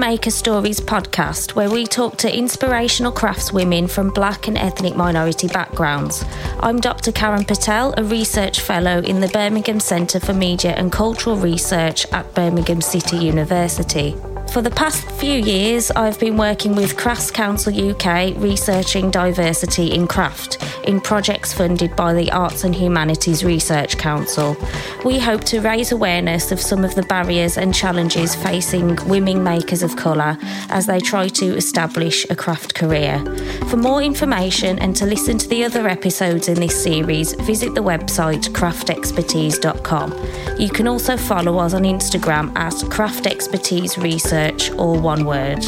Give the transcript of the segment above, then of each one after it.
Maker Stories podcast, where we talk to inspirational craftswomen from black and ethnic minority backgrounds. I'm Dr. Karen Patel, a research fellow in the Birmingham Centre for Media and Cultural Research at Birmingham City University. For the past few years, I've been working with Crafts Council UK researching diversity in craft in projects funded by the Arts and Humanities Research Council. We hope to raise awareness of some of the barriers and challenges facing women makers of colour as they try to establish a craft career. For more information and to listen to the other episodes in this series, visit the website craftexpertise.com. You can also follow us on Instagram at Craft Expertise Research search, all one word.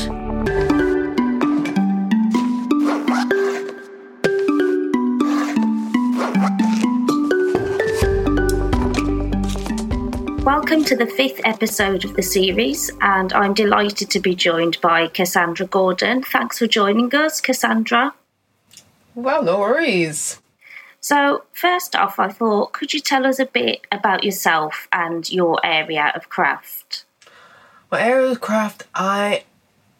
Welcome to the fifth episode of the series, and I'm delighted to be joined by Cassandra Gordon. Thanks for joining us, Cassandra. Well, no worries. So, first off, I thought, could you tell us a bit about yourself and your area of craft? My area of craft, I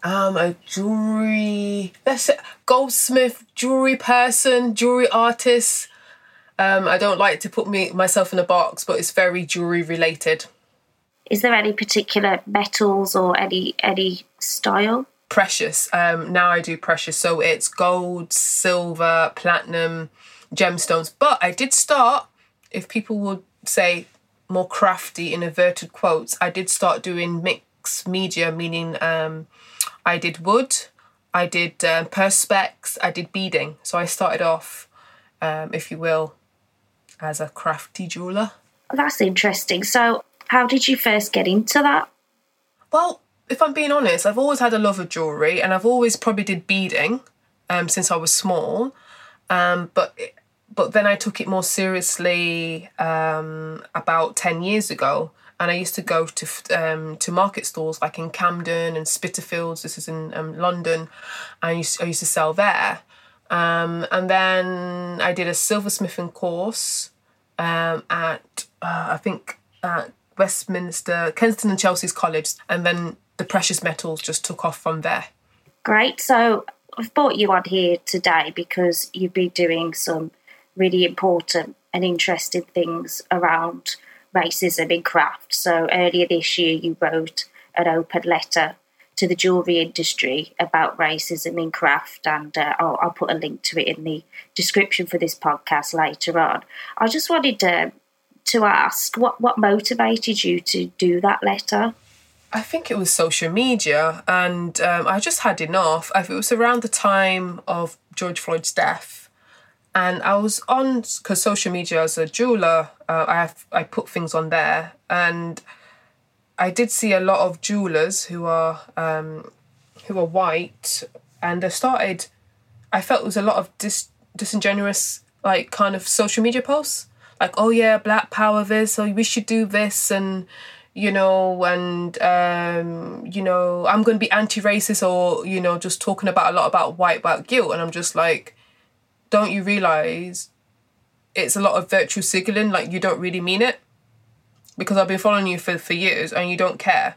am a jewelry, let's say, goldsmith, jewelry person, jewelry artist. Um, I don't like to put me myself in a box, but it's very jewelry related. Is there any particular metals or any any style? Precious. Um, now I do precious, so it's gold, silver, platinum, gemstones. But I did start, if people would say more crafty in inverted quotes, I did start doing mix media, meaning um, I did wood, I did um, perspex, I did beading. So I started off, um, if you will, as a crafty jeweler. That's interesting. So, how did you first get into that? Well, if I'm being honest, I've always had a love of jewelry, and I've always probably did beading um, since I was small. Um, but but then I took it more seriously um, about ten years ago and I used to go to um, to market stalls like in Camden and Spitalfields. This is in um, London. I used I used to sell there, um, and then I did a silversmithing course um, at uh, I think at Westminster, Kensington and Chelsea's College, and then the precious metals just took off from there. Great. So I've brought you on here today because you've been doing some really important and interesting things around racism in craft. So earlier this year, you wrote an open letter to the jewellery industry about racism in craft, and uh, I'll, I'll, put a link to it in the description for this podcast later on. I just wanted to, to ask what, what motivated you to do that letter? I think it was social media, and um, I just had enough. It was around the time of George Floyd's death and I was on because social media as a jeweler, uh, I have I put things on there, and I did see a lot of jewelers who are um, who are white, and they started. I felt it was a lot of dis- disingenuous, like kind of social media posts, like oh yeah, Black Power this, or we should do this, and you know, and um, you know, I'm going to be anti-racist, or you know, just talking about a lot about white about guilt, and I'm just like don't you realize it's a lot of virtual signaling like you don't really mean it? Because i've been following you for, for years and you don't care.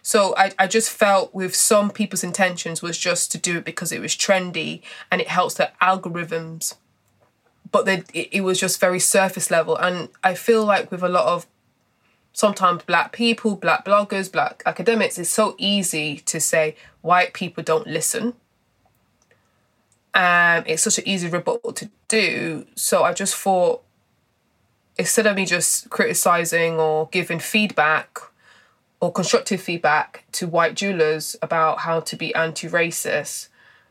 So I, I just felt with some people's intentions was just to do it because it was trendy and it helps the algorithms. But they, it, it was just very surface level. And i feel like with a lot of sometimes black people black bloggers black academics it's so easy to say white people don't listen um, it's such an easy rebuttal to do. So I just thought, instead of me just criticizing or giving feedback or constructive feedback to white jewelers about how to be anti-racist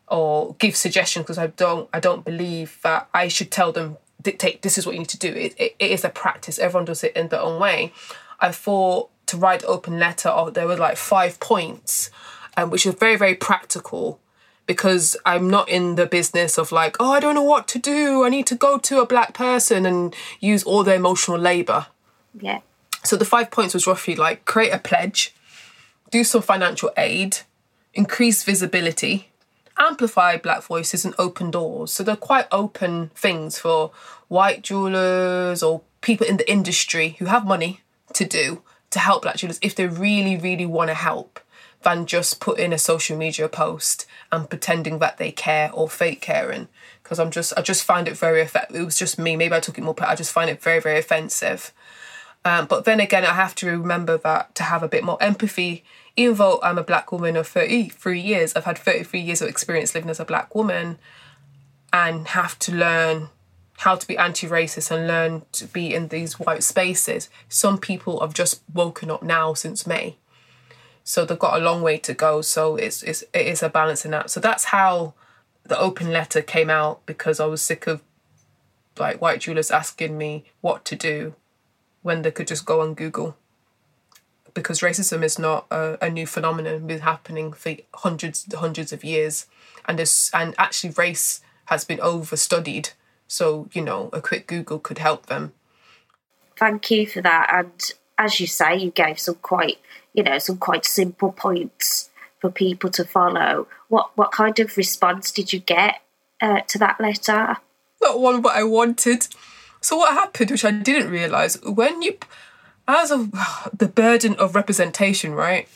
or give suggestions because I don't I don't believe that I should tell them dictate this is what you need to do. It, it, it is a practice. Everyone does it in their own way. I thought to write open letter. Oh, there were like five points, um, which was very very practical because I'm not in the business of like, oh, I don't know what to do. I need to go to a black person and use all their emotional labor. Yeah. So the five points was roughly like create a pledge, do some financial aid, increase visibility, amplify black voices, and open doors. So they're quite open things for white jewelers or people in the industry who have money to do to help black jewelers if they really, really want to help than just putting a social media post and pretending that they care or fake caring. Because I'm just, I just find it very effective. It was just me. Maybe I took it more, but I just find it very, very offensive. Um, but then again, I have to remember that to have a bit more empathy, even though I'm a black woman of 33 years, I've had 33 years of experience living as a black woman and have to learn how to be anti-racist and learn to be in these white spaces. Some people have just woken up now since May so they've got a long way to go. So it's, it's it is a balancing act. So that's how the open letter came out because I was sick of like white jewelers asking me what to do when they could just go on Google. Because racism is not a, a new phenomenon; it's been happening for hundreds, hundreds of years, and this and actually race has been overstudied. So you know, a quick Google could help them. Thank you for that, and as you say, you gave some quite you know, some quite simple points for people to follow. What what kind of response did you get uh, to that letter? Not one what I wanted. So what happened, which I didn't realize, when you, as of the burden of representation, right?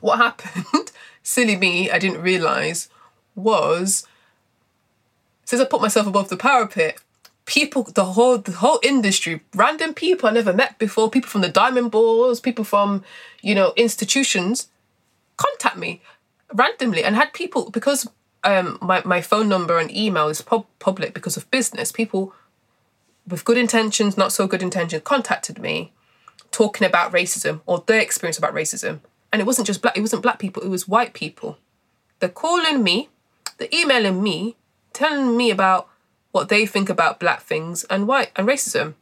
What happened? Silly me, I didn't realize was since I put myself above the parapet, people, the whole the whole industry, random people I never met before, people from the diamond bourse, people from you know institutions, contact me randomly, and had people because um my my phone number and email is pub- public because of business. People with good intentions, not so good intentions, contacted me, talking about racism or their experience about racism, and it wasn't just black. It wasn't black people. It was white people. They're calling me, they're emailing me, telling me about what they think about black things and white and racism.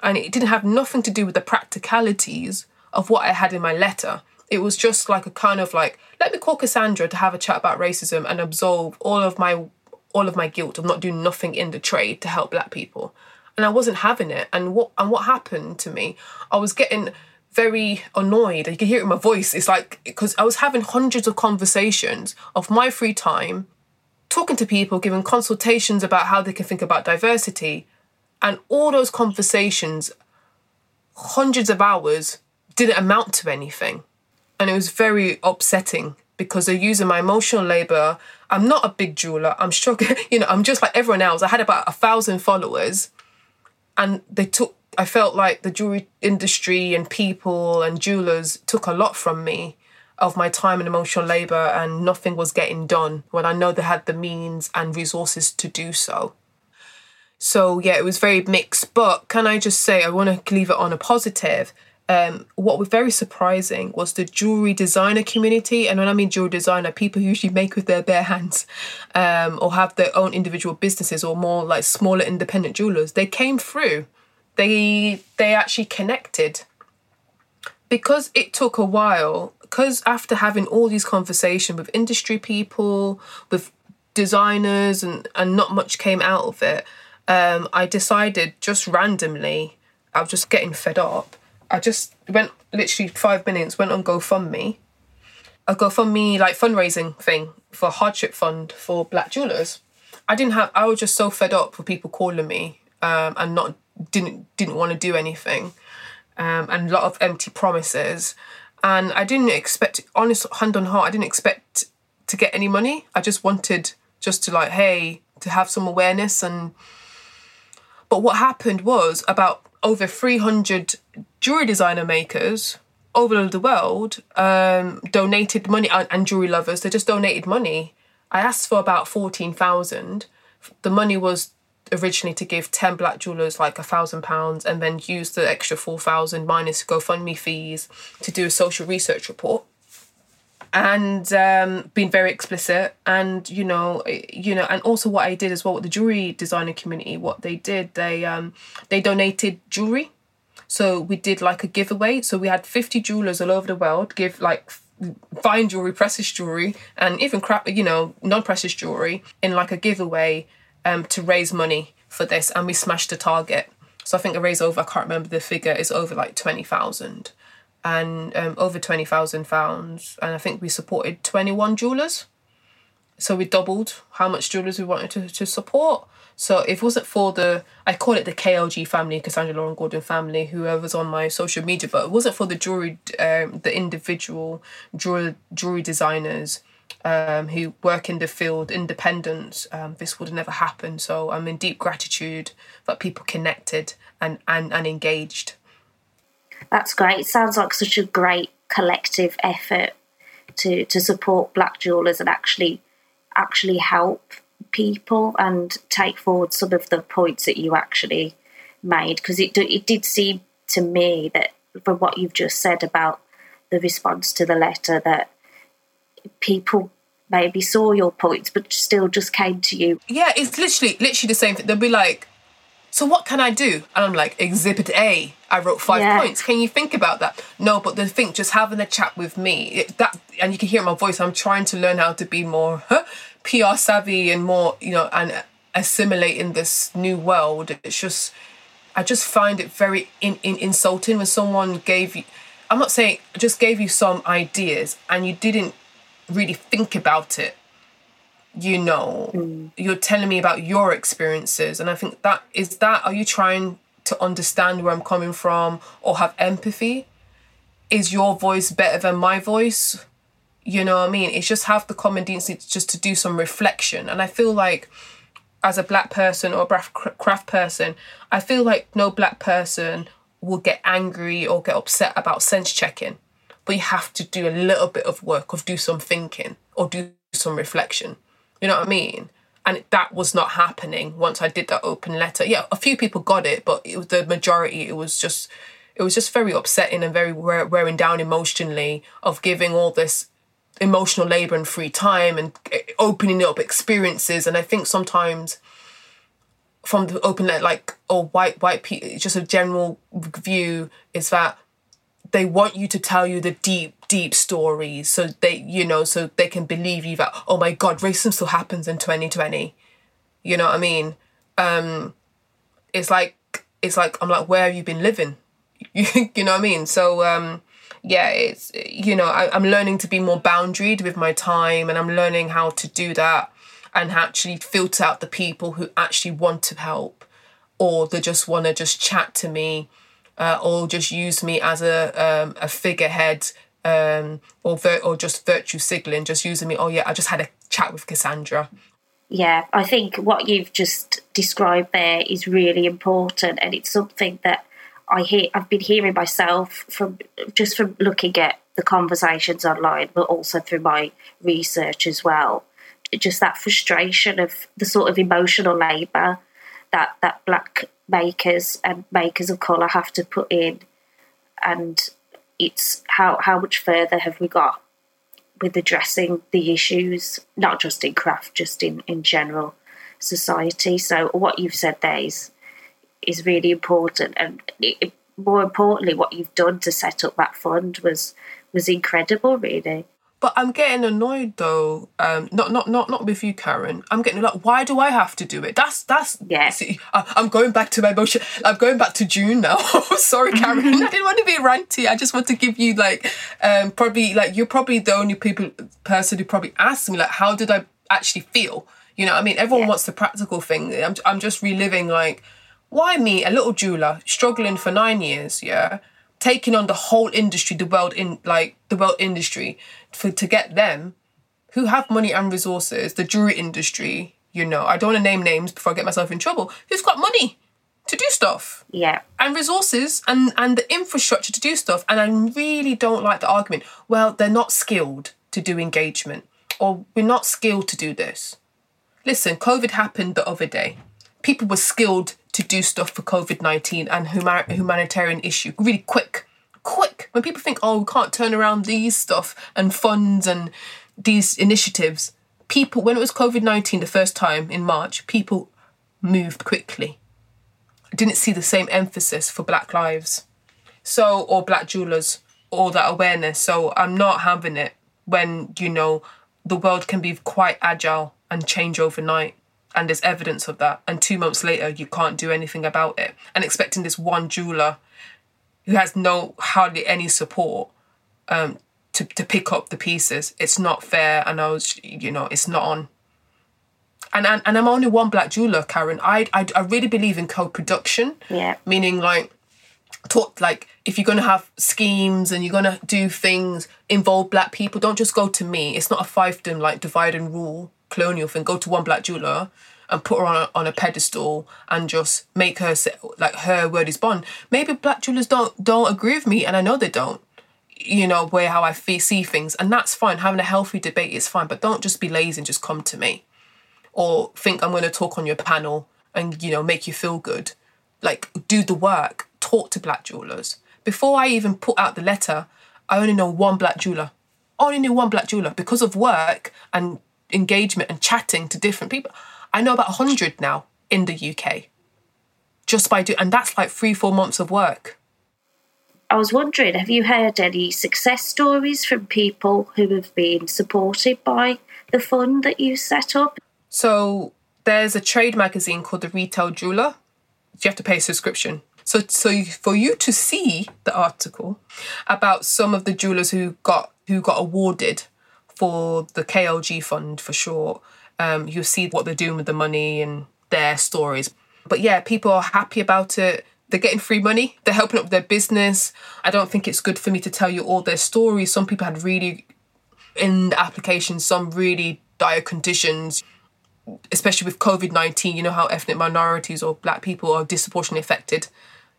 And it didn't have nothing to do with the practicalities of what I had in my letter. It was just like a kind of like, let me call Cassandra to have a chat about racism and absolve all of my all of my guilt of not doing nothing in the trade to help black people. And I wasn't having it. And what and what happened to me, I was getting very annoyed. You can hear it in my voice. It's like because I was having hundreds of conversations of my free time talking to people, giving consultations about how they can think about diversity. And all those conversations, hundreds of hours, didn't amount to anything. And it was very upsetting because they're using my emotional labor. I'm not a big jeweler. I'm struggling, you know, I'm just like everyone else. I had about a thousand followers and they took, I felt like the jewelry industry and people and jewelers took a lot from me of my time and emotional labor and nothing was getting done when I know they had the means and resources to do so. So yeah, it was very mixed. But can I just say, I want to leave it on a positive. Um, what was very surprising was the jewelry designer community. And when I mean jewelry designer, people usually make with their bare hands um, or have their own individual businesses or more like smaller independent jewelers. They came through. They they actually connected because it took a while because after having all these conversations with industry people, with designers, and, and not much came out of it, um, I decided just randomly, I was just getting fed up. I just went literally five minutes, went on GoFundMe, a GoFundMe like fundraising thing for a hardship fund for black jewelers. I didn't have. I was just so fed up with people calling me um, and not didn't didn't want to do anything, um, and a lot of empty promises and I didn't expect, honest hand on heart, I didn't expect to get any money. I just wanted just to like, hey, to have some awareness and. But what happened was about over 300 jewelry designer makers over the world um, donated money and, and jewelry lovers. They just donated money. I asked for about 14,000. The money was originally to give 10 black jewelers like a thousand pounds and then use the extra 4,000 minus GoFundMe fees to do a social research report. And um, being very explicit and you know you know and also what I did as well with the jewelry designer community what they did they um they donated jewelry. So we did like a giveaway. So we had 50 jewelers all over the world give like fine jewelry precious jewelry and even crap you know non-precious jewelry in like a giveaway um, to raise money for this, and we smashed the target. So I think I raised over, I can't remember the figure, is over like 20,000 and um, over 20,000 pounds. And I think we supported 21 jewelers. So we doubled how much jewelers we wanted to, to support. So if it wasn't for the, I call it the KLG family, Cassandra Lauren Gordon family, whoever's on my social media, but it wasn't for the jewelry, um, the individual jewelry, jewelry designers um, who work in the field, independents, um, this would have never happened. So I'm in deep gratitude that people connected and, and, and engaged. That's great. It sounds like such a great collective effort to, to support black jewelers and actually actually help people and take forward some of the points that you actually made because it it did seem to me that from what you've just said about the response to the letter that people maybe saw your points but still just came to you. Yeah, it's literally literally the same thing. They'll be like, "So what can I do?" And I'm like, "Exhibit A. I wrote five yeah. points. Can you think about that?" No, but the thing, just having a chat with me, it, that and you can hear my voice. I'm trying to learn how to be more. Huh? PR savvy and more, you know, and assimilate in this new world. It's just, I just find it very in, in, insulting when someone gave you, I'm not saying, just gave you some ideas and you didn't really think about it. You know, mm. you're telling me about your experiences, and I think that is that. Are you trying to understand where I'm coming from or have empathy? Is your voice better than my voice? You know what I mean? It's just have the common decency just to do some reflection. And I feel like as a black person or a craft person, I feel like no black person will get angry or get upset about sense checking. You have to do a little bit of work, or do some thinking, or do some reflection. You know what I mean? And that was not happening once I did that open letter. Yeah, a few people got it, but it was the majority. It was just, it was just very upsetting and very wearing down emotionally of giving all this emotional labor and free time and eh, opening up experiences. And I think sometimes from the open letter, like or white white people, just a general view is that they want you to tell you the deep deep stories so they you know so they can believe you that oh my god racism still happens in 2020 you know what i mean? Um it's like it's like i'm like where have you been living? You, know what i mean? So um yeah, it's you know I, I'm learning to be more boundaried with my time, and I'm learning how to do that and actually filter out the people who actually want to help, or they just want to just chat to me, uh, or just use me as a um, a figurehead, um, or vir- or just virtue signaling, just using me. Oh yeah, I just had a chat with Cassandra. Yeah, I think what you've just described there is really important, and it's something that I hear I've been hearing myself from just from looking at the conversations online, but also through my research as well. Just that frustration of the sort of emotional labour that that black makers and um, makers of colour have to put in, and it's how how much further have we got with addressing the issues, not just in craft, just in in general society. So what you've said there is is really important. And it, more importantly, what you've done to set up that fund was was incredible, really. But I'm getting annoyed though. Um, not not not not with you, Karen. I'm getting like, why do I have to do it? That's that's yeah. See, I, am going back to my emotion. I'm going back to June now. Sorry, Karen. I didn't want to be ranty. I just want to give you like, um, probably like you're probably the only people person who probably asked me like, how did I actually feel? You know, I mean, everyone yeah. wants the practical thing. I'm I'm just reliving like why me, a little jeweler, struggling for nine years, yeah, taking on the whole industry, the world in like the world industry, for to get them who have money and resources, the jewelry industry, you know, I don't want to name names before I get myself in trouble, who's got money to do stuff. Yeah. And resources and, and the infrastructure to do stuff. And I really don't like the argument, well, they're not skilled to do engagement or we're not skilled to do this. Listen, COVID happened the other day. People were skilled to do stuff for COVID 19 and humanitarian issue really quick. Quick. When people think, oh, we can't turn around these stuff and funds and these initiatives, people, when it was COVID 19 the first time in March, people moved quickly. I didn't see the same emphasis for Black lives. So, or Black jewelers, or that awareness. So, I'm not having it when, you know, the world can be quite agile and change overnight and there's evidence of that and two months later you can't do anything about it and expecting this one jeweler who has no hardly any support um, to, to pick up the pieces it's not fair and i was you know it's not on and, and and I'm only one black jeweler, Karen. I I, I really believe in co-production. Yeah. Meaning like taught like if you're gonna have schemes and you're gonna do things involve black people, don't just go to me. It's not a fiefdom like divide and rule colonial thing. Go to one black jeweler and put her on a, on a pedestal and just make her say, like her word is bond. Maybe black jewelers don't don't agree with me, and I know they don't. You know where how I feel, see things, and that's fine. Having a healthy debate is fine, but don't just be lazy and just come to me, or think I'm going to talk on your panel and you know make you feel good. Like do the work. Talk to black jewelers. Before I even put out the letter, I only know one black jeweler. I only knew one black jeweler because of work and engagement and chatting to different people. I know about 100 now in the UK just by doing, and that's like three, four months of work. I was wondering, have you heard any success stories from people who have been supported by the fund that you set up? So there's a trade magazine called the Retail Jeweler. You have to pay a subscription. So, so for you to see the article about some of the jewelers who got who got awarded for the KLG fund for short, um, you'll see what they're doing with the money and their stories. But yeah, people are happy about it. They're getting free money. They're helping up their business. I don't think it's good for me to tell you all their stories. Some people had really, in the application, some really dire conditions, especially with COVID 19. You know how ethnic minorities or black people are disproportionately affected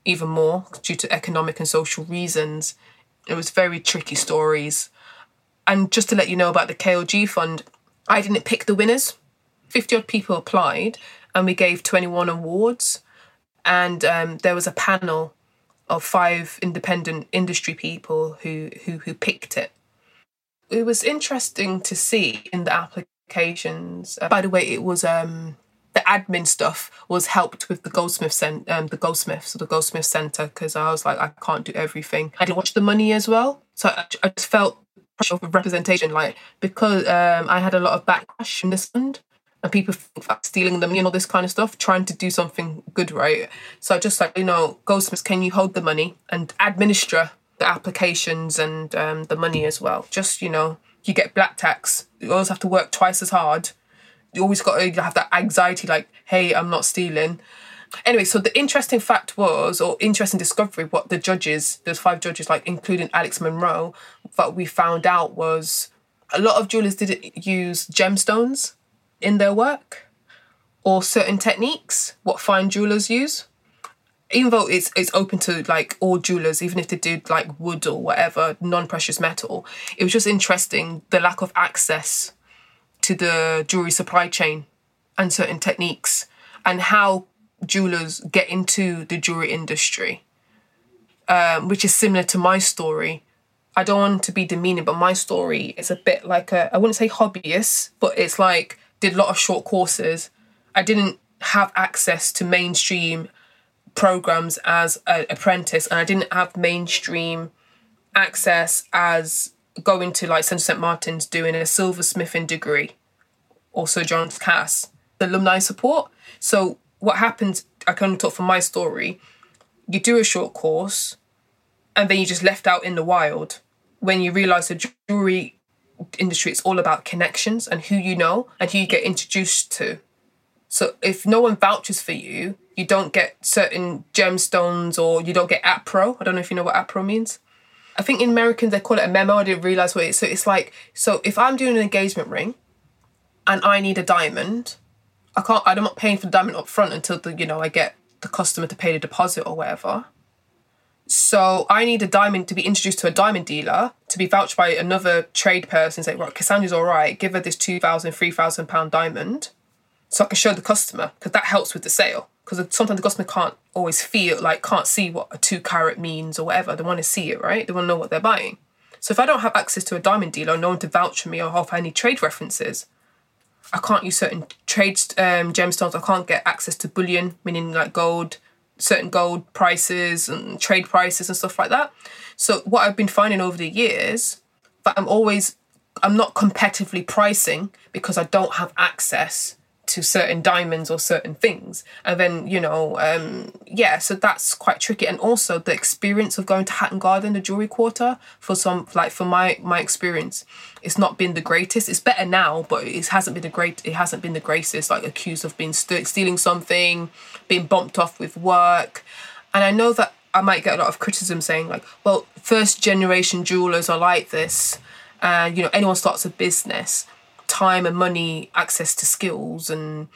even more due to economic and social reasons. It was very tricky stories. And just to let you know about the KLG fund, I didn't pick the winners. 50 odd people applied, and we gave 21 awards. And um, there was a panel of five independent industry people who, who, who picked it. It was interesting to see in the applications. Uh, by the way, it was um, the admin stuff was helped with the Goldsmith cent- um, the Goldsmiths, the Goldsmith Centre, because I was like, I can't do everything. I didn't watch the money as well, so I, I just felt of representation, like because um, I had a lot of backlash from this fund and people stealing the money and all this kind of stuff, trying to do something good, right? So I just like, you know, Goldsmiths, can you hold the money and administer the applications and um, the money as well? Just, you know, you get black tax, you always have to work twice as hard. You always got to have that anxiety, like, hey, I'm not stealing. Anyway, so the interesting fact was, or interesting discovery, what the judges, there's five judges, like including Alex Monroe, what we found out was a lot of jewelers didn't use gemstones in their work or certain techniques, what fine jewelers use. Even though it's it's open to like all jewelers, even if they do like wood or whatever, non-precious metal, it was just interesting the lack of access to the jewelry supply chain and certain techniques and how jewelers get into the jewelry industry, um, which is similar to my story. I don't want to be demeaning, but my story is a bit like a, I wouldn't say hobbyist, but it's like did a lot of short courses. I didn't have access to mainstream programs as an apprentice, and I didn't have mainstream access as going to like Central St. Martin's doing a silversmithing degree, also John's Cass, the alumni support. So what happens, I can talk from my story, you do a short course and then you just left out in the wild when you realize the jewelry industry it's all about connections and who you know and who you get introduced to. So if no one vouches for you, you don't get certain gemstones or you don't get appro. I don't know if you know what appro means. I think in Americans they call it a memo. I didn't realize what it is. So it's like, so if I'm doing an engagement ring and I need a diamond, I can't. I'm not paying for the diamond up front until the you know I get the customer to pay the deposit or whatever. So I need a diamond to be introduced to a diamond dealer to be vouched by another trade person. Say, right, Cassandra's all right. Give her this two thousand, three thousand pound diamond, so I can show the customer because that helps with the sale. Because sometimes the customer can't always feel like can't see what a two carat means or whatever. They want to see it, right? They want to know what they're buying. So if I don't have access to a diamond dealer, no one to vouch for me or if any trade references, I can't use certain trade um, gemstones. I can't get access to bullion, meaning like gold, certain gold prices and trade prices and stuff like that. So what I've been finding over the years, but I'm always I'm not competitively pricing because I don't have access to certain diamonds or certain things. And then you know um yeah so that's quite tricky. And also the experience of going to Hatton Garden the jewelry quarter for some like for my my experience it's not been the greatest. It's better now but it hasn't been the great it hasn't been the greatest. Like accused of being st- stealing something being bumped off with work. And i know that i might get a lot of criticism saying like well first generation jewelers are like this and you know anyone starts a business time and money, access to skills and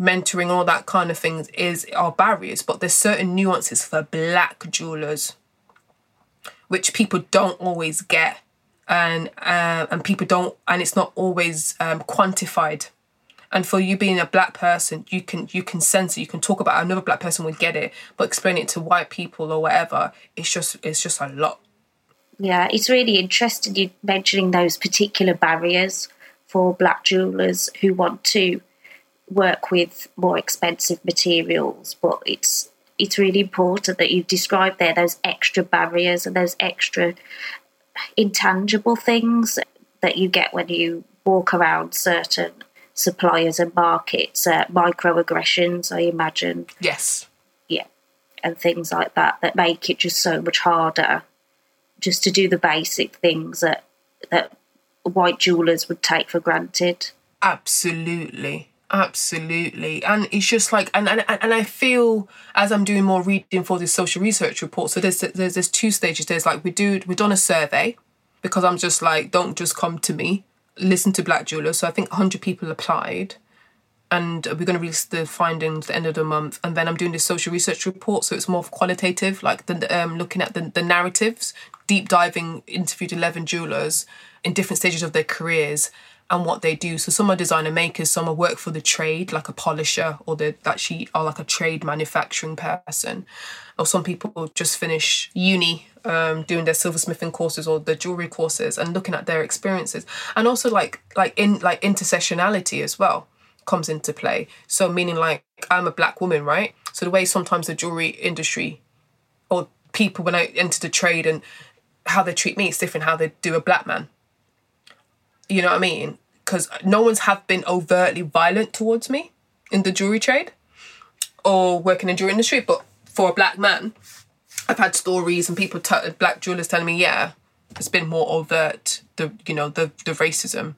mentoring, all that kind of things is are barriers. But there's certain nuances for black jewelers, which people don't always get, and uh, and people don't, and it's not always um, quantified. And for you being a black person, you can you can sense it. You can talk about another black person would get it, but explain it to white people or whatever. It's just it's just a lot. Yeah, it's really interesting you mentioning those particular barriers for black jewelers who want to work with more expensive materials, but it's it's really important that you've described there those extra barriers and those extra intangible things that you get when you walk around certain suppliers and markets, uh, microaggressions, I imagine. Yes. Yeah, and things like that that make it just so much harder just to do the basic things that that white jewelers would take for granted. Absolutely. Absolutely. And it's just like and, and and I feel as I'm doing more reading for this social research report, so there's there's there's two stages. There's like we do we've done a survey because I'm just like, don't just come to me. Listen to Black Jewelers. So I think hundred people applied and we're going to release the findings at the end of the month and then i'm doing this social research report so it's more qualitative like the um, looking at the, the narratives deep diving interviewed 11 jewelers in different stages of their careers and what they do. So some are designer makers, some are work for the trade, like a polisher, or they actually are like a trade manufacturing person. Or some people just finish uni um, doing their silversmithing courses or the jewelry courses and looking at their experiences. And also like like in like intersectionality as well comes into play. So meaning like I'm a black woman, right? So the way sometimes the jewelry industry or people when I enter the trade and how they treat me is different how they do a black man you know what I mean? Because no one's have been overtly violent towards me in the jewelry trade or working in jewelry industry. But for a black man, I've had stories and people, t- black jewelers telling me, yeah, it's been more overt, the you know, the the racism.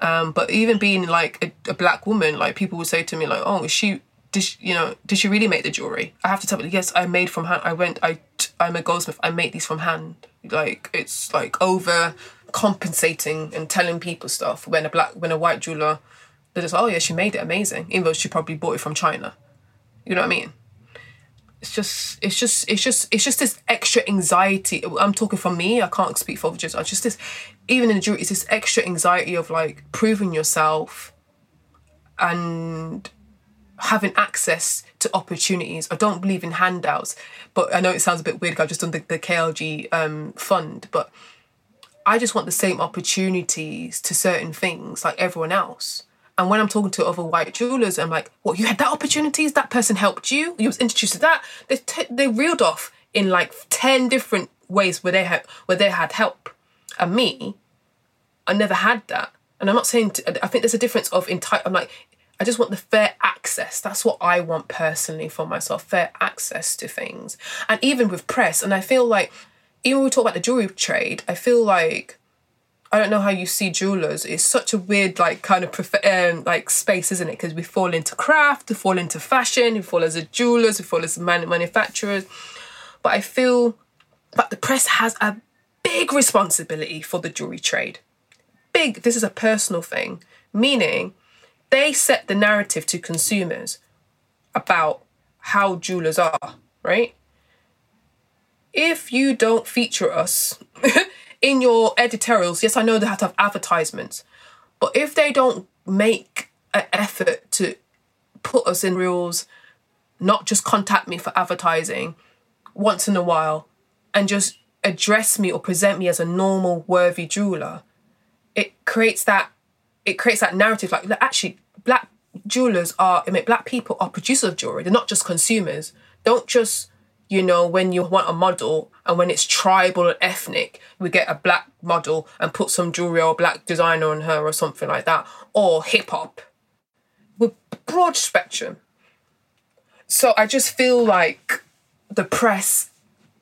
Um, but even being like a, a, black woman, like people would say to me, like, oh, she, did she, you know, did she really make the jewelry? I have to tell them, yes, I made from hand. I went, I, I'm a goldsmith. I make these from hand. Like it's like over compensating and telling people stuff when a black when a white jeweler they're just oh yeah she made it amazing even though she probably bought it from China you know what I mean it's just it's just it's just it's just this extra anxiety I'm talking from me I can't speak for others i just this even in the jury it's this extra anxiety of like proving yourself and having access to opportunities. I don't believe in handouts, but I know it sounds a bit weird. I've just done the, the KLG um, fund, but I just want the same opportunities to certain things like everyone else. And when I'm talking to other white jewelers, I'm like, "What? You had that opportunities? That person helped you. You was introduced to that. They t- they reeled off in like ten different ways where they had where they had help, and me, I never had that. And I'm not saying I think there's a difference of entitle. I'm like, I just want the fair access. That's what I want personally for myself, fair access to things. And even with press, and I feel like even when we talk about the jewelry trade, I feel like I don't know how you see jewelers. It's such a weird, like, kind of prof- um, like space, isn't it? Because we fall into craft, we fall into fashion, we fall as a jewelers, we fall as man- manufacturers. But I feel that the press has a big responsibility for the jewelry trade. Big. This is a personal thing, meaning they set the narrative to consumers about how jewelers are, right? If you don't feature us in your editorials, yes, I know they have to have advertisements, but if they don't make an effort to put us in reels, not just contact me for advertising once in a while and just address me or present me as a normal worthy jeweler, it creates that it creates that narrative like actually black jewelers are I mean black people are producers of jewelry, they're not just consumers. Don't just you know, when you want a model and when it's tribal and ethnic, we get a black model and put some jewelry or black designer on her or something like that, or hip hop. We're broad spectrum. So I just feel like the press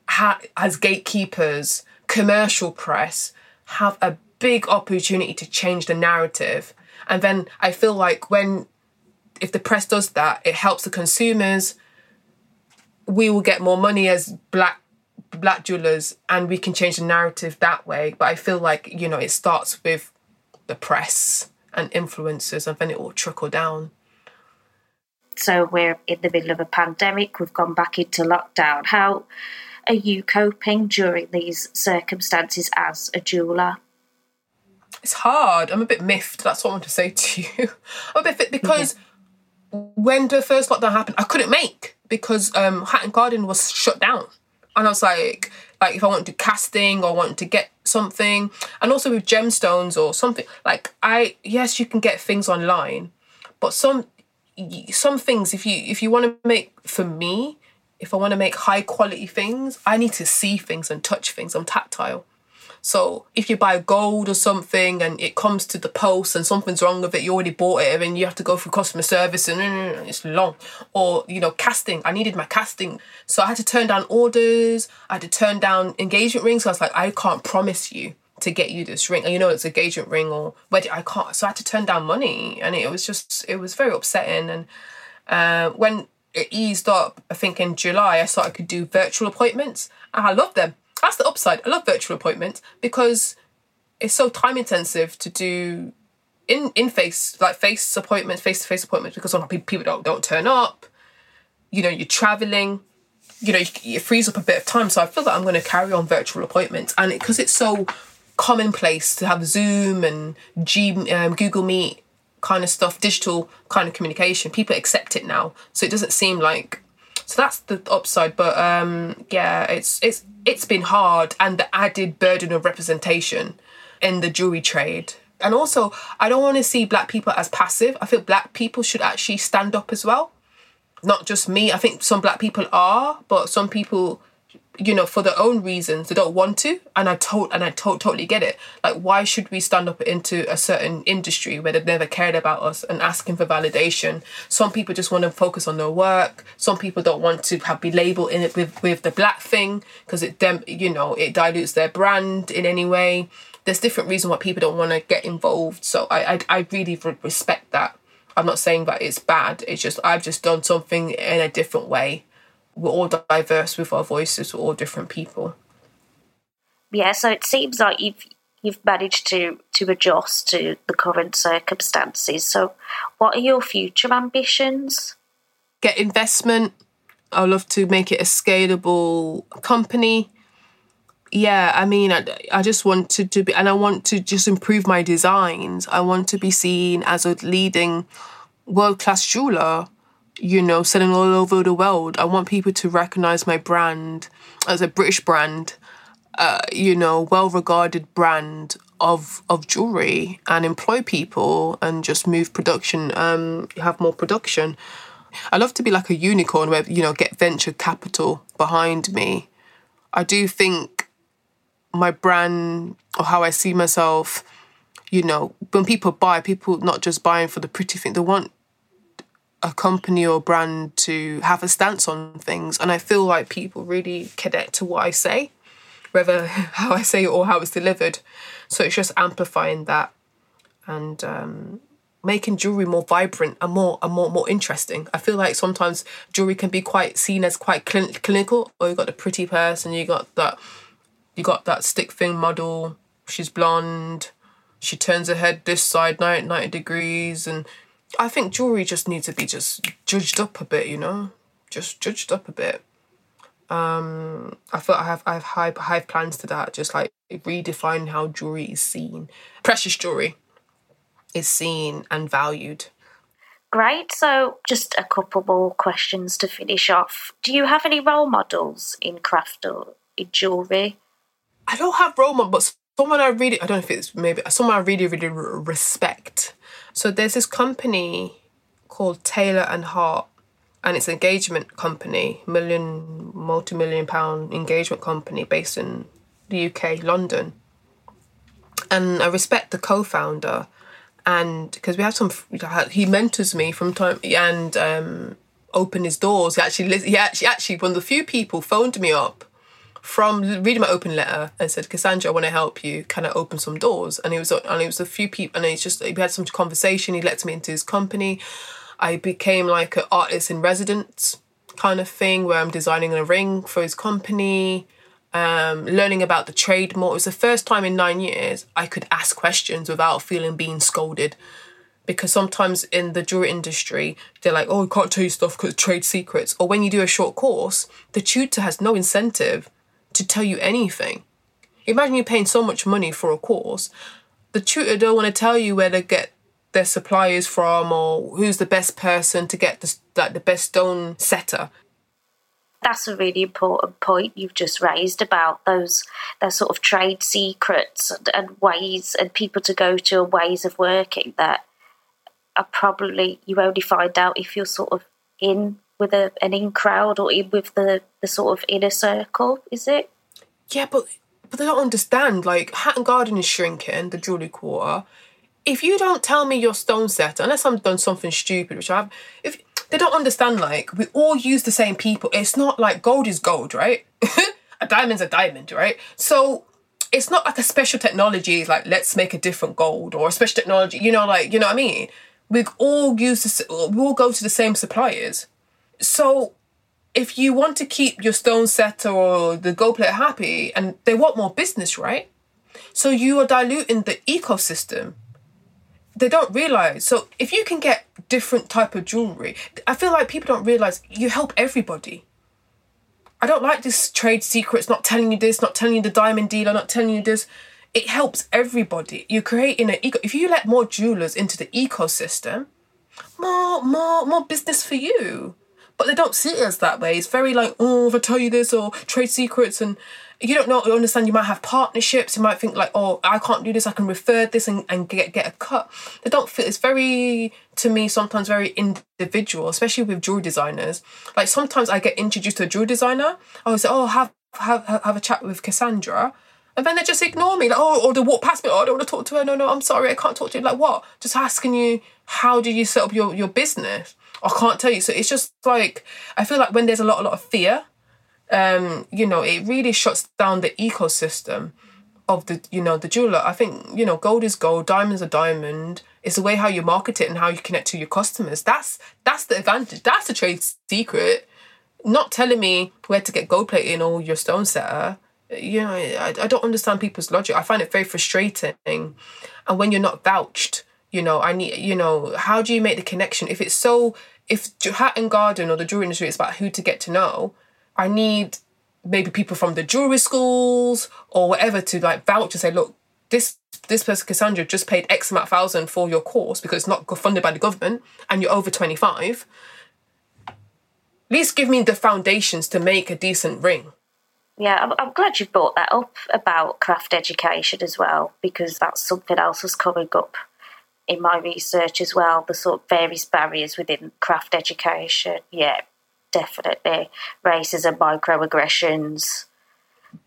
ha- as gatekeepers, commercial press, have a big opportunity to change the narrative. And then I feel like when, if the press does that, it helps the consumers. We will get more money as black black jewelers, and we can change the narrative that way. But I feel like you know it starts with the press and influencers, and then it will trickle down. So we're in the middle of a pandemic. We've gone back into lockdown. How are you coping during these circumstances as a jeweler? It's hard. I'm a bit miffed. That's what I want to say to you. I'm a bit because when the first lockdown happened, I couldn't make because um, Hatton Garden was shut down, and I was like, like if I wanted to do casting or wanted to get something, and also with gemstones or something, like I yes, you can get things online, but some some things if you if you want to make for me if i want to make high quality things i need to see things and touch things. I'm tactile so if you buy gold or something and it comes to the post and something's wrong with it you already bought it and you have to go through customer service and it's long. Or you know casting. I needed my casting. So i had to turn down orders. I had to turn down engagement rings. So i was like i can't promise you to get you this ring. And you know it's a engagement ring or wedding. I can't. So i had to turn down money and it was just it was very upsetting. And uh, when it eased up i think in july i i could do virtual appointments and i love them that's the upside. I love virtual appointments because it's so time intensive to do in in face like face appointments face to face appointments because some people don't don't turn up. You know you're traveling. You know it frees up a bit of time. So i feel that i'm going to carry on virtual appointments. And because it, it's so commonplace to have Zoom and G, um, Google Meet kind of stuff, digital kind of communication. People accept it now, so it doesn't seem like. So that's the upside, but um, yeah, it's it's it's been hard, and the added burden of representation in the jewelry trade. And also, I don't want to see black people as passive. I feel black people should actually stand up as well. Not just me. I think some black people are, but some people you know, for their own reasons, they don't want to, and I told and I to- totally get it. Like, why should we stand up into a certain industry where they've never cared about us and asking for validation? Some people just want to focus on their work. Some people don't want to have be labeled in it with with the black thing because it dem you know it dilutes their brand in any way. There's different reasons why people don't want to get involved. So I I, I really respect that. I'm not saying that it's bad. It's just I've just done something in a different way we're all diverse with our voices, we're all different people. Yeah, so it seems like you've you've managed to to adjust to the current circumstances. So, what are your future ambitions? Get investment. I would love to make it a scalable company. Yeah, I mean, I, I just want to, to be, and I want to just improve my designs. I want to be seen as a leading world class jeweler you know, selling all over the world. I want people to recognize my brand as a British brand, uh, you know, well regarded brand of of jewelry and employ people and just move production, um, have more production. I love to be like a unicorn where, you know, get venture capital behind me. I do think my brand or how I see myself, you know, when people buy, people not just buying for the pretty thing, they want a company or brand to have a stance on things. And I feel like people really connect to what I say, whether how I say it or how it's delivered. So it's just amplifying that and um, making jewelry more vibrant and more and more more interesting. I feel like sometimes jewelry can be quite seen as quite cl- clinical. Or you got the pretty person, you got that, you got that stick thing model. She's blonde. She turns her head this side 90, 90 degrees and I think jewelry just needs to be just judged up a bit, you know, just judged up a bit. Um, I feel I have I have high high plans to that. Just like redefine how jewelry is seen. Precious jewelry is seen and valued. Great. So, just a couple more questions to finish off. Do you have any role models in craft or in jewelry? I don't have role models, but someone I really I don't know if it's maybe someone I really really respect so there's this company called Taylor and Hart, and it's an engagement company, million, multi-million pound engagement company based in the UK, London. And I respect the co-founder, and because we have some, he mentors me from time and um, opened his doors. He actually, he actually, actually, one of the few people phoned me up from reading my open letter and said, Cassandra, I want to help you. Can I open some doors? And it was, and it was a few people, and it's just we had some conversation. He let me into his company. I became like an artist in residence kind of thing where I'm designing a ring for his company um, learning about the trade more. It was the first time in nine years I could ask questions without feeling being scolded. Because sometimes in the jewelry industry, they're like, oh, I can't tell you stuff because trade secrets. Or when you do a short course, the tutor has no incentive to tell you anything. Imagine you're paying so much money for a course. The tutor don't want to tell you where to get their suppliers from or who's the best person to get the, like the best stone setter that's a really important point you've just raised about those those sort of trade secrets and, and ways and people to go to and ways of working that are probably you only find out if you're sort of in with a, an in crowd or with the, the sort of inner circle, is it? Yeah, but but they don't understand. Like Hatton Garden is shrinking, the jewelry quarter. If you don't tell me your stone set, unless I've done something stupid, which I've, if they don't understand like we all use the same people. It's not like gold is gold, right? a diamond's a diamond, right? So it's not like a special technology like let's make a different gold or a special technology, you know, like you know what I mean? We all use this we all go to the same suppliers. So if you want to keep your stone setter or the gold plater happy and they want more business, right? So you are diluting the ecosystem they don't realize. So if you can get different type of jewelry, I feel like people don't realize you help everybody. I don't like this trade secrets, not telling you this, not telling you the diamond dealer, not telling you this. It helps everybody. You're creating an eco. If you let more jewelers into the ecosystem, more, more, more business for you. But they don't see it as that way. It's very like, oh, if I tell you this? or trade secrets. And you don't know you understand you might have partnerships. You might think like oh i can't do this. I can refer this and, and get get a cut. They don't feel it's very to me sometimes very individual especially with jewelry designers. Like sometimes i get introduced to a jewelry designer. I would say oh have have have a chat with cassandra. And then they just ignore me. Like oh or they walk past me. Oh i don't want to talk to her. No no i'm sorry. I can't talk to you. Like what? Just asking you how do you set up your your business I can't tell you. So it's just like I feel like when there's a lot, a lot of fear um, you know, it really shuts down the ecosystem of the, you know, the jeweler. I think, you know, gold is gold, diamonds are diamond. It's the way how you market it and how you connect to your customers. That's that's the advantage. That's the trade secret. Not telling me where to get gold plating or your stone setter. You know, I, I don't understand people's logic. I find it very frustrating. And when you're not vouched, you know, I need, you know, how do you make the connection? If it's so, if Hatton Garden or the jewelry industry is about who to get to know, I need maybe people from the jewelry schools or whatever to like vouch and say, look, this this person Cassandra just paid X amount thousand for your course because it's not funded by the government and you're over 25. At least give me the foundations to make a decent ring. Yeah, I'm, I'm glad you brought that up about craft education as well because that's something else that's coming up in my research as well. The sort of various barriers within craft education. Yeah, definitely racism, microaggressions.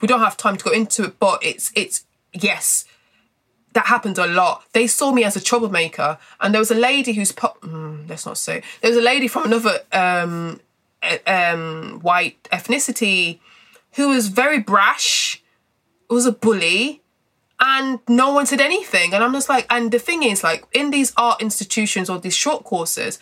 We don't have time to go into it, but it's it's yes, that happened a lot. They saw me as a troublemaker, and there was a lady who's po- mm, let's not say there was a lady from another um, um, white ethnicity who was very brash, was a bully, and no one said anything. And I'm just like, and the thing is, like in these art institutions or these short courses,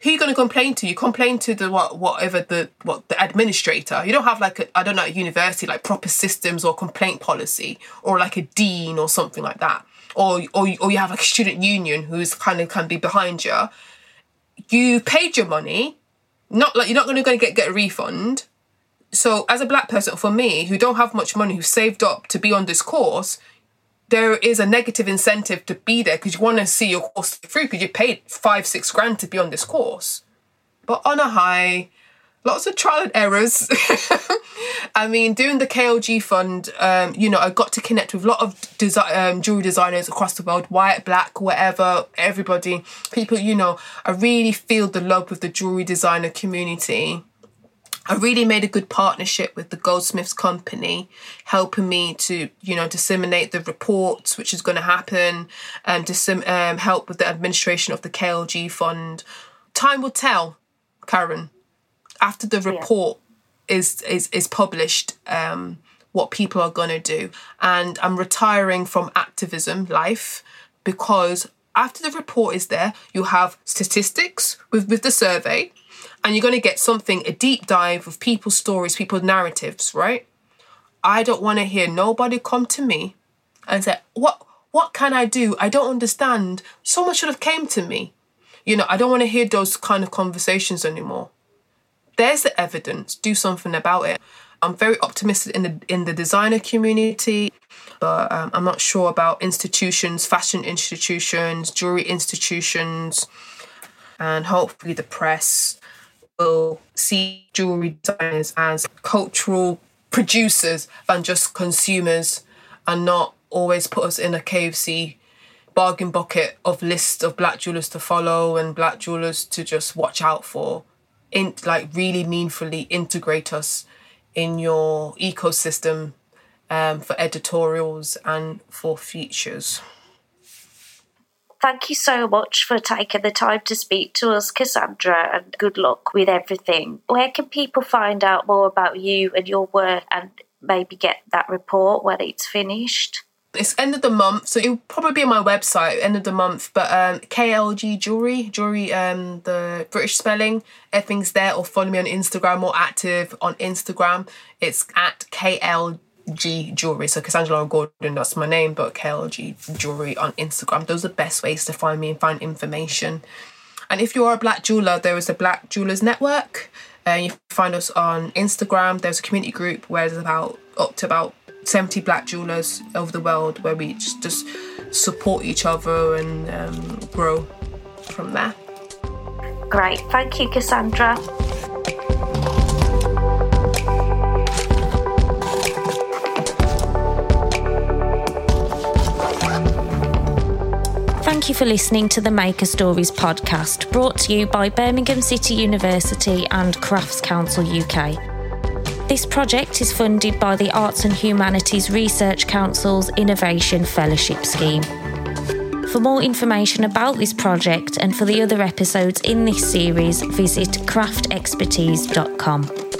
who you going to complain to? You complain to the what, whatever the what the administrator. You don't have like I don't know at university like proper systems or complaint policy or like a dean or something like that. Or or or you have like a student union who's kind of can be behind you. You paid your money, not like you're not going to get get a refund. So as a black person, for me who don't have much money, who saved up to be on this course, there is a negative incentive to be there because you want to see your course through because you paid five, six grand to be on this course. But on a high, lots of trial and errors. I mean, doing the KLG fund, um, you know, I got to connect with a lot of desi- um, jewelry designers across the world, white, black, whatever, everybody. People, you know, I really feel the love with the jewelry designer community. I really made a good partnership with the Goldsmiths Company, helping me to, you know, disseminate the reports, which is going to happen, and disem- um, help with the administration of the KLG fund. Time will tell, Karen. After the report yeah. is is is published, um, what people are going to do, and I'm retiring from activism life because after the report is there, you have statistics with with the survey and you're going to get something, a deep dive of people's stories, people's narratives, right? I don't want to hear nobody come to me and say, what, what can I do? I don't understand. Someone should have came to me. You know, I don't want to hear those kind of conversations anymore. There's the evidence. Do something about it. I'm very optimistic in the in the designer community, but um, I'm not sure about institutions, fashion institutions, jewelry institutions, and hopefully the press see jewelry designers as cultural producers than just consumers and not always put us in a KFC bargain bucket of list of black jewelers to follow and black jewelers to just watch out for. In like really meaningfully integrate us in your ecosystem um, for editorials and for features Thank you so much for taking the time to speak to us, Cassandra, and good luck with everything. Where can people find out more about you and your work and maybe get that report when it's finished? It's end of the month, so it'll probably be on my website end of the month. But um, KLG Jewelry, jewelry, um, the British spelling, everything's there. Or follow me on Instagram. More active on Instagram. It's at KLG G Jewelry. So Cassandra Gordon, that's my name, but KLG Jewelry on Instagram. Those are the best ways to find me and find information. And if you are a black jeweler, there is a Black Jewelers Network. Uh, you find us on Instagram. There's a community group where there's about up to about 70 black jewelers over the world where we just, just support each other and um, grow from there. Great. Thank you, Cassandra. Thank you for listening to the Maker Stories podcast, brought to you by Birmingham City University and Crafts Council UK. This project is funded by the Arts and Humanities Research Council's Innovation Fellowship Scheme. For more information about this project and for the other episodes in this series, visit craftexpertise.com.